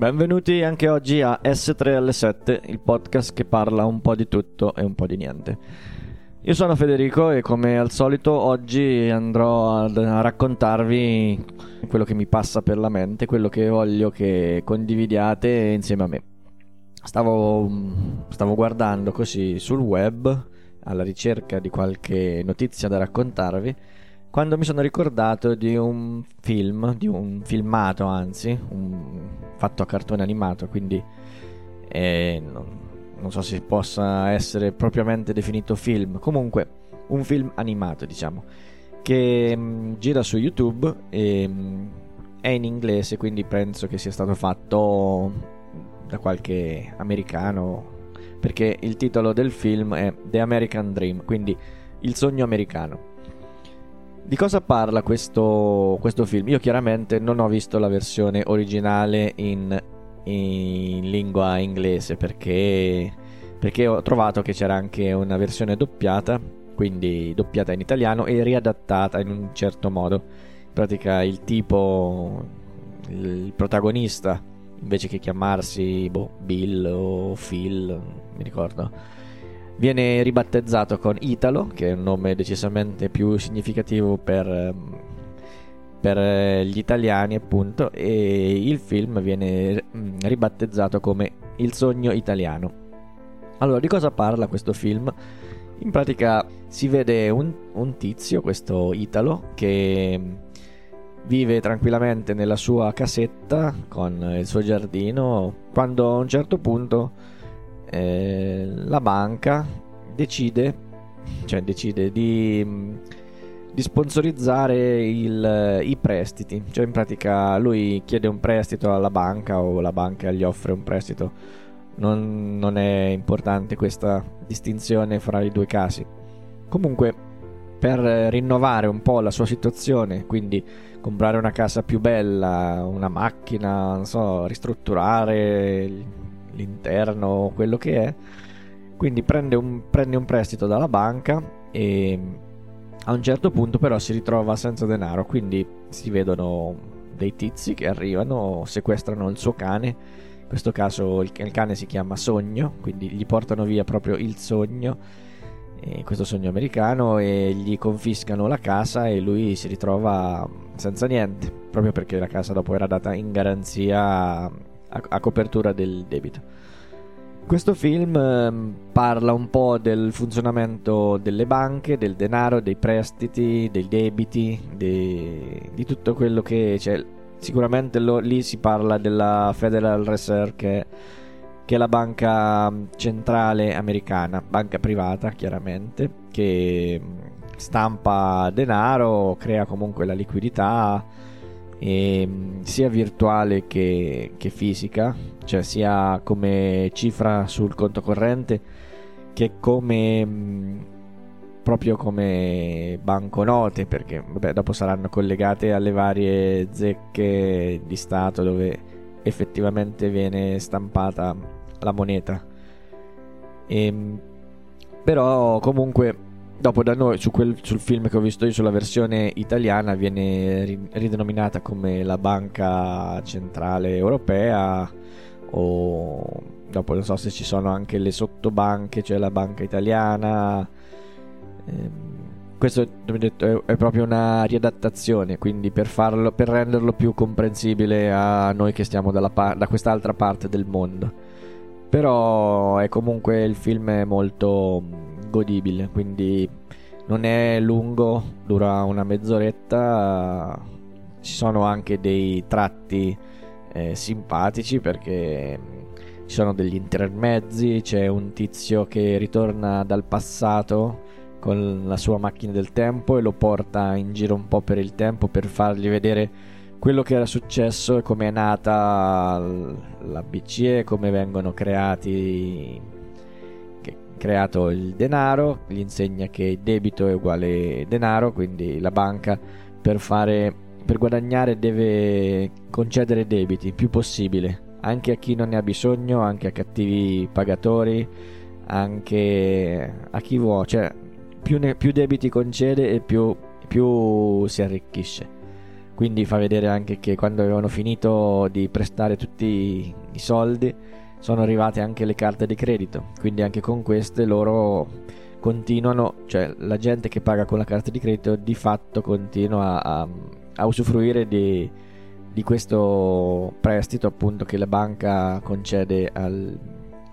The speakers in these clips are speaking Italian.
Benvenuti anche oggi a S3 alle 7, il podcast che parla un po' di tutto e un po' di niente. Io sono Federico e come al solito oggi andrò a raccontarvi quello che mi passa per la mente, quello che voglio che condividiate insieme a me. Stavo, stavo guardando così sul web alla ricerca di qualche notizia da raccontarvi quando mi sono ricordato di un film, di un filmato anzi, un fatto a cartone animato, quindi eh, non, non, so se possa essere propriamente definito film, comunque un film animato diciamo, che mh, mm, gira su YouTube e mh, mm, è in inglese, quindi penso che sia stato fatto da qualche americano, perché il titolo del film è The American Dream, quindi il sogno americano. Di cosa parla questo, questo, film? Io chiaramente non ho visto la versione originale in, in lingua inglese perché, perché, ho trovato che c'era anche una versione doppiata, quindi doppiata in italiano e riadattata in un certo modo. In pratica il tipo, il protagonista, invece che chiamarsi boh, Bill o Phil, mi ricordo Viene ribattezzato con Italo, che è un nome decisamente più significativo per, ehm, per eh, gli italiani, appunto, e il film viene mm, ribattezzato come Il sogno italiano. Allora, di cosa parla questo film? In pratica si vede un, un tizio, questo Italo, che vive tranquillamente nella sua casetta con il suo giardino, quando a un certo punto eh, la banca decide, cioè decide di, di sponsorizzare il, i prestiti. Cioè in pratica lui chiede un prestito alla banca o la banca gli offre un prestito. Non, non è importante questa distinzione fra i due casi. Comunque, per rinnovare un po' la sua situazione, quindi comprare una casa più bella, una macchina, so, ristrutturare l'interno, quello che è. Quindi prende un, prende un prestito dalla banca e a un certo punto però si ritrova senza denaro, quindi si vedono dei tizi che arrivano, sequestrano il suo cane, in questo caso il, il cane si chiama Sogno, quindi gli portano via proprio il sogno, eh, questo sogno americano, e gli confiscano la casa e lui si ritrova senza niente, proprio perché la casa dopo era data in garanzia a, a copertura del debito. Questo film eh, parla un po' del funzionamento delle banche, del denaro, dei prestiti, dei debiti, de... di tutto quello che c'è. Sicuramente lo, lì si parla della Federal Reserve che, che, è la banca centrale americana, banca privata chiaramente, che stampa denaro, crea comunque la liquidità e, ehm, sia virtuale che, che, fisica, cioè sia come cifra sul conto corrente che come mm, proprio come banconote, perché vabbè, dopo saranno collegate alle varie zecche di Stato dove effettivamente viene stampata la moneta. E, ehm, però comunque Dopo da noi, su quel, sul film che ho visto io, sulla versione italiana, viene ridenominata come la Banca Centrale Europea o dopo non so se ci sono anche le sottobanche, cioè la Banca Italiana. Ehm, questo detto, è, proprio una riadattazione, quindi per, farlo, per renderlo più comprensibile a noi che stiamo par- da quest'altra parte del mondo. Però è comunque il film è molto godibile, quindi non è lungo, dura una mezz'oretta, ci sono anche dei tratti eh, simpatici perché ci sono degli intermezzi, c'è un tizio che ritorna dal passato con la sua macchina del tempo e lo porta in giro un po' per il tempo per fargli vedere quello che era successo e come è nata la BCE, come vengono creati creato il denaro, gli insegna che debito è uguale denaro, quindi la banca per, fare, per guadagnare deve concedere debiti il più possibile, anche a chi non ne ha bisogno, anche a cattivi pagatori, anche a chi vuole, cioè più, ne, più debiti concede e più, più si arricchisce. quindi fa vedere anche che quando avevano finito di prestare tutti i soldi sono arrivate anche le carte di credito, quindi anche con queste loro continuano, cioè la gente che paga con la carta di credito di fatto continua a, a usufruire di, di, questo prestito appunto che la banca concede al,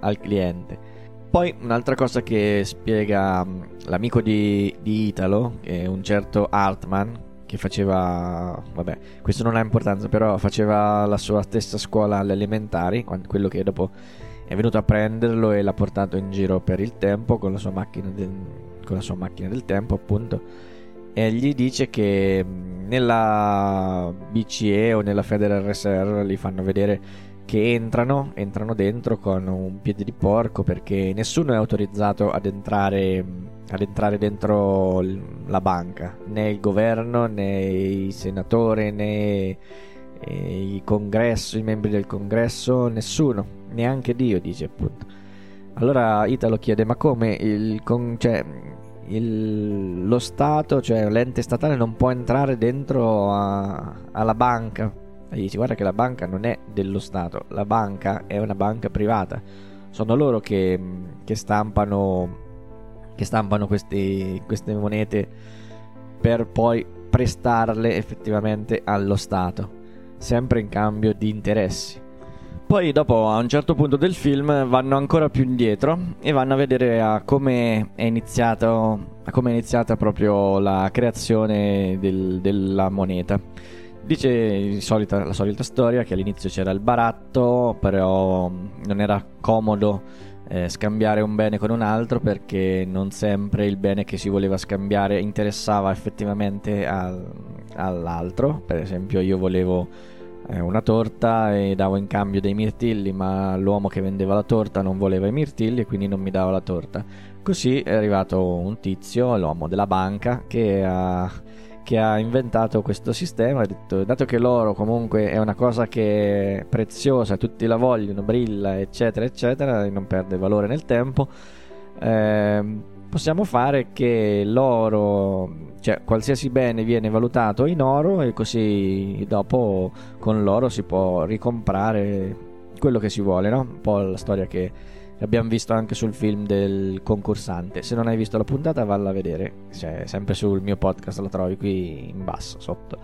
al cliente. Poi un'altra cosa che spiega l'amico di, di Italo, un certo Hartman, che faceva, vabbè, questo non ha importanza, però faceva la sua stessa scuola alle elementari, quello che dopo è venuto a prenderlo e l'ha portato in giro per il tempo con la sua macchina del, con la sua macchina del tempo, appunto. E gli dice che nella BCE o nella Federal Reserve li fanno vedere che entrano, entrano dentro con un piede di porco perché nessuno è autorizzato ad entrare, ad entrare dentro la banca, né il governo, né i senatori, né eh, i congresso, i membri del congresso, nessuno, neanche Dio dice appunto. Allora Italo chiede ma come il, con, cioè, il, lo Stato, cioè l'ente statale non può entrare dentro a, alla banca? E dice guarda che la banca non è dello Stato, la banca è una banca privata. Sono loro che, che stampano, che stampano questi, queste monete per poi prestarle effettivamente allo Stato, sempre in cambio di interessi. Poi dopo a un certo punto del film vanno ancora più indietro e vanno a vedere a come è iniziato a come è iniziata proprio la creazione del, della moneta. Dice solita, la solita storia che all'inizio c'era il baratto, però non era comodo eh, scambiare un bene con un altro perché non sempre il bene che si voleva scambiare interessava effettivamente al, all'altro. Per esempio io volevo eh, una torta e davo in cambio dei mirtilli, ma l'uomo che vendeva la torta non voleva i mirtilli e quindi non mi dava la torta. Così è arrivato un tizio, l'uomo della banca, che ha che ha inventato questo sistema ha detto dato che l'oro comunque è una cosa che è preziosa tutti la vogliono brilla eccetera eccetera e non perde valore nel tempo eh, possiamo fare che l'oro cioè qualsiasi bene viene valutato in oro e così dopo con l'oro si può ricomprare quello che si vuole no? un po' la storia che L'abbiamo visto anche sul film del concursante. Se non hai visto la puntata, valla a vedere. Cioè, sempre sul mio podcast, la trovi qui in basso, sotto.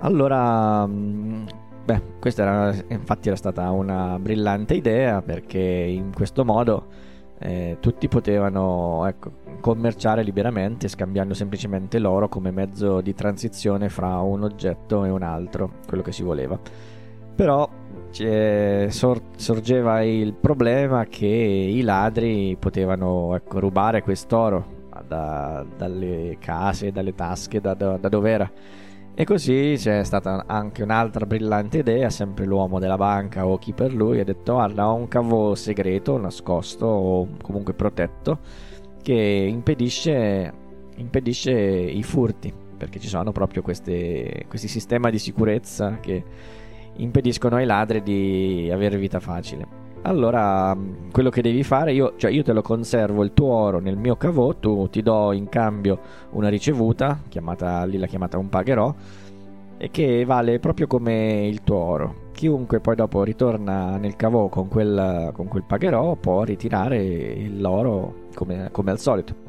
Allora, mm, beh, questa era, infatti era stata una brillante idea perché in questo modo eh, tutti potevano ecco, commerciare liberamente scambiando semplicemente l'oro come mezzo di transizione fra un oggetto e un altro, quello che si voleva. Però sor- sorgeva il problema che i ladri potevano ecco, rubare quest'oro da, dalle case, dalle tasche, da, da, da dove era. E così c'è stata anche un'altra brillante idea, sempre l'uomo della banca o chi per lui ha detto guarda ho un cavo segreto, nascosto o comunque protetto che impedisce, impedisce i furti, perché ci sono proprio queste, questi sistemi di sicurezza che impediscono ai ladri di avere vita facile. Allora, mm, quello che devi fare, io, cioè io te lo conservo il tuo oro nel mio cavò, tu ti do in cambio una ricevuta, chiamata, lì la chiamata un pagherò, e che vale proprio come il tuo oro. Chiunque poi dopo ritorna nel cavò con quel, con quel pagherò può ritirare l'oro come, come al solito.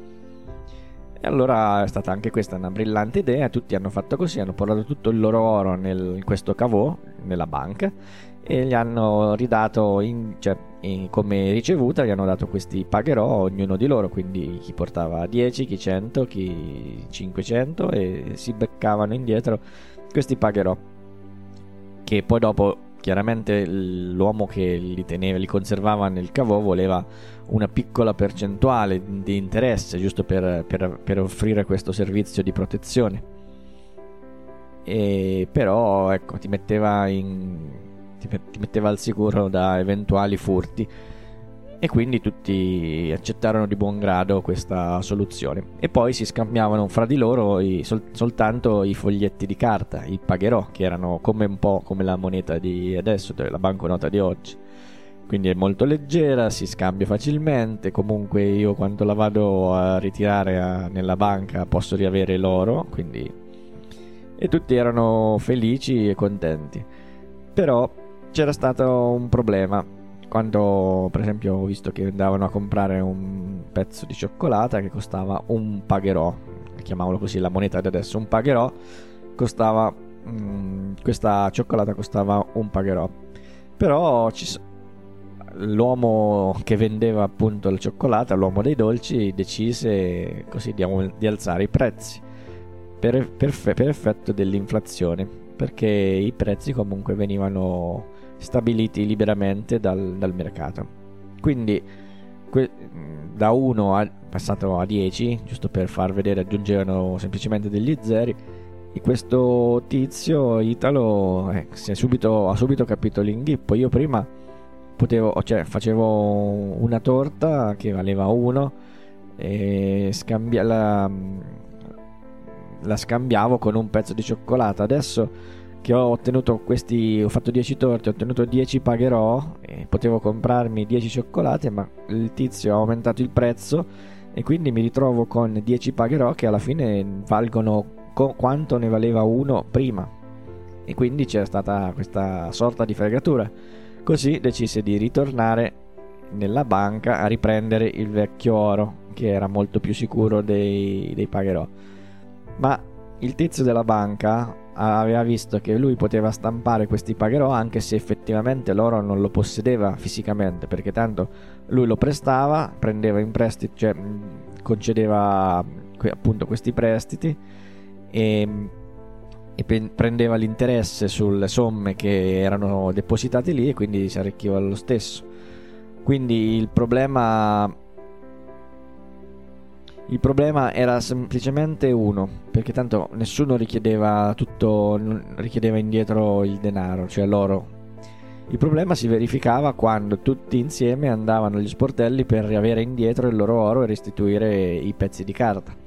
E allora è stata anche questa una brillante idea, tutti hanno fatto così, hanno portato tutto il loro oro nel, in questo cavò, nella banca, e gli hanno ridato in, cioè, in, come ricevuta, gli hanno dato questi pagherò ognuno di loro, quindi chi portava 10, chi 100, chi 500 e si beccavano indietro questi pagherò che poi dopo chiaramente l'uomo che li teneva, li conservava nel cavò voleva una piccola percentuale di interesse giusto per, per, per offrire questo servizio di protezione. E però ecco, ti metteva, in, ti, ti metteva al sicuro da eventuali furti e quindi tutti accettarono di buon grado questa soluzione e poi si scambiavano fra di loro i, sol, soltanto i foglietti di carta, i pagherò, che erano come un po' come la moneta di adesso, cioè la banconota di oggi. Quindi è molto leggera, si scambia facilmente, comunque io quando la vado a ritirare a, nella banca posso riavere l'oro, quindi e tutti erano felici e contenti. Però c'era stato un problema. Quando, per esempio, ho visto che andavano a comprare un pezzo di cioccolata che costava un pagherò, chiamiamolo così, la moneta di adesso, un pagherò, costava. Mh, mm, questa cioccolata costava un pagherò. Però ci, l'uomo che vendeva appunto la cioccolata, l'uomo dei dolci, decise così di, di alzare i prezzi per, per, per effetto dell'inflazione, perché i prezzi comunque venivano stabiliti liberamente dal, dal mercato. Quindi que, da 1 passato a 10, giusto per far vedere, aggiungevano semplicemente degli zeri. E questo tizio Italo eh, subito, ha subito capito l'inghippo. Io prima potevo, cioè, facevo una torta che valeva 1 e scambia, la, la scambiavo con un pezzo di cioccolata. Adesso che ho ottenuto questi, ho fatto 10 torte, ho ottenuto 10 pagherò potevo comprarmi 10 cioccolate, ma il tizio ha aumentato il prezzo e quindi mi ritrovo con 10 pagherò che alla fine valgono co- quanto ne valeva uno prima. E quindi c'è stata questa sorta di fregatura. Così decise di ritornare nella banca a riprendere il vecchio oro, che era molto più sicuro dei, dei pagherò. Ma il tizio della banca aveva visto che lui poteva stampare questi pagherò anche se effettivamente l'oro non lo possedeva fisicamente, perché tanto lui lo prestava, prendeva in prestito, cioè concedeva appunto questi prestiti e e prendeva l'interesse sulle somme che erano depositate lì e quindi si arricchiva lo stesso. Quindi il problema il problema era semplicemente uno, perché tanto nessuno richiedeva tutto richiedeva indietro il denaro, cioè l'oro. Il problema si verificava quando tutti insieme andavano agli sportelli per riavere indietro il loro oro e restituire i pezzi di carta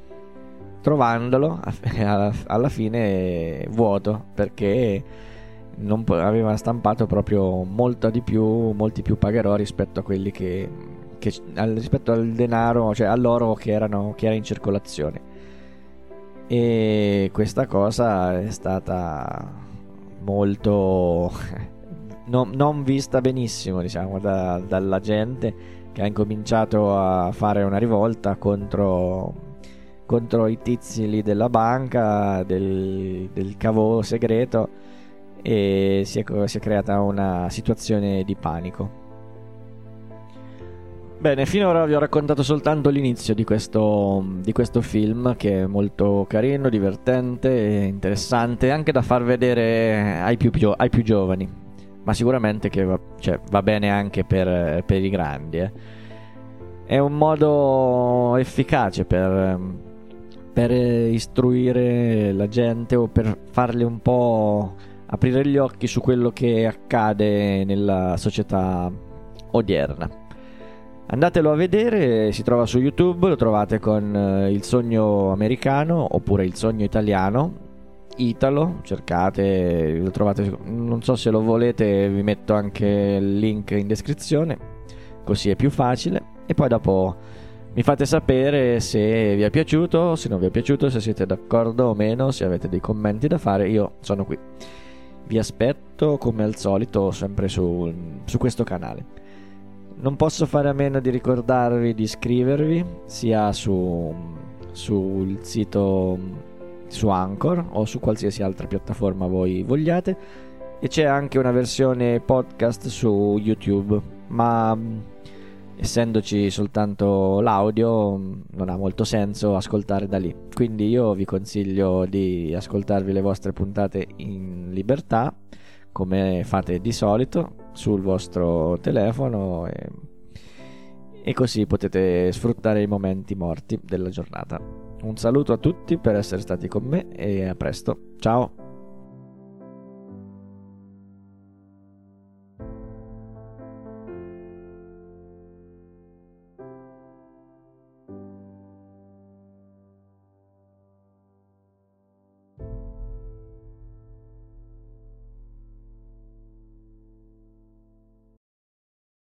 trovandolo alla fine vuoto perché aveva stampato proprio molto di più, molti più pagherò rispetto a quelli che, che rispetto al denaro, cioè all'oro che, erano, che era in circolazione. E questa cosa è stata molto non, non vista benissimo, diciamo, da, dalla gente che ha incominciato a fare una rivolta contro contro i tizi lì della banca, del, del cavo segreto e si è, si è creata una situazione di panico. Bene, finora vi ho raccontato soltanto l'inizio di questo, di questo, film che è molto carino, divertente e interessante, anche da far vedere ai più, ai più giovani, ma sicuramente che va, cioè, va bene anche per, per i grandi. Eh. È un modo efficace per, per istruire la gente o per farle un po' aprire gli occhi su quello che accade nella società odierna. Andatelo a vedere, si trova su YouTube, lo trovate con eh, il sogno americano oppure il sogno italiano. Italo, cercate, lo trovate, non so se lo volete, vi metto anche il link in descrizione, così è più facile. E poi dopo mi fate sapere se vi è piaciuto, se non vi è piaciuto, se siete d'accordo o meno, se avete dei commenti da fare, io sono qui. Vi aspetto come al solito sempre su, su questo canale. Non posso fare a meno di ricordarvi di iscrivervi sia su, sul sito su Anchor o su qualsiasi altra piattaforma voi vogliate. E c'è anche una versione podcast su YouTube, ma essendoci soltanto l'audio non ha molto senso ascoltare da lì. Quindi io vi consiglio di ascoltarvi le vostre puntate in libertà come fate di solito sul vostro telefono e, e così potete sfruttare i momenti morti della giornata. Un saluto a tutti per essere stati con me e a presto. Ciao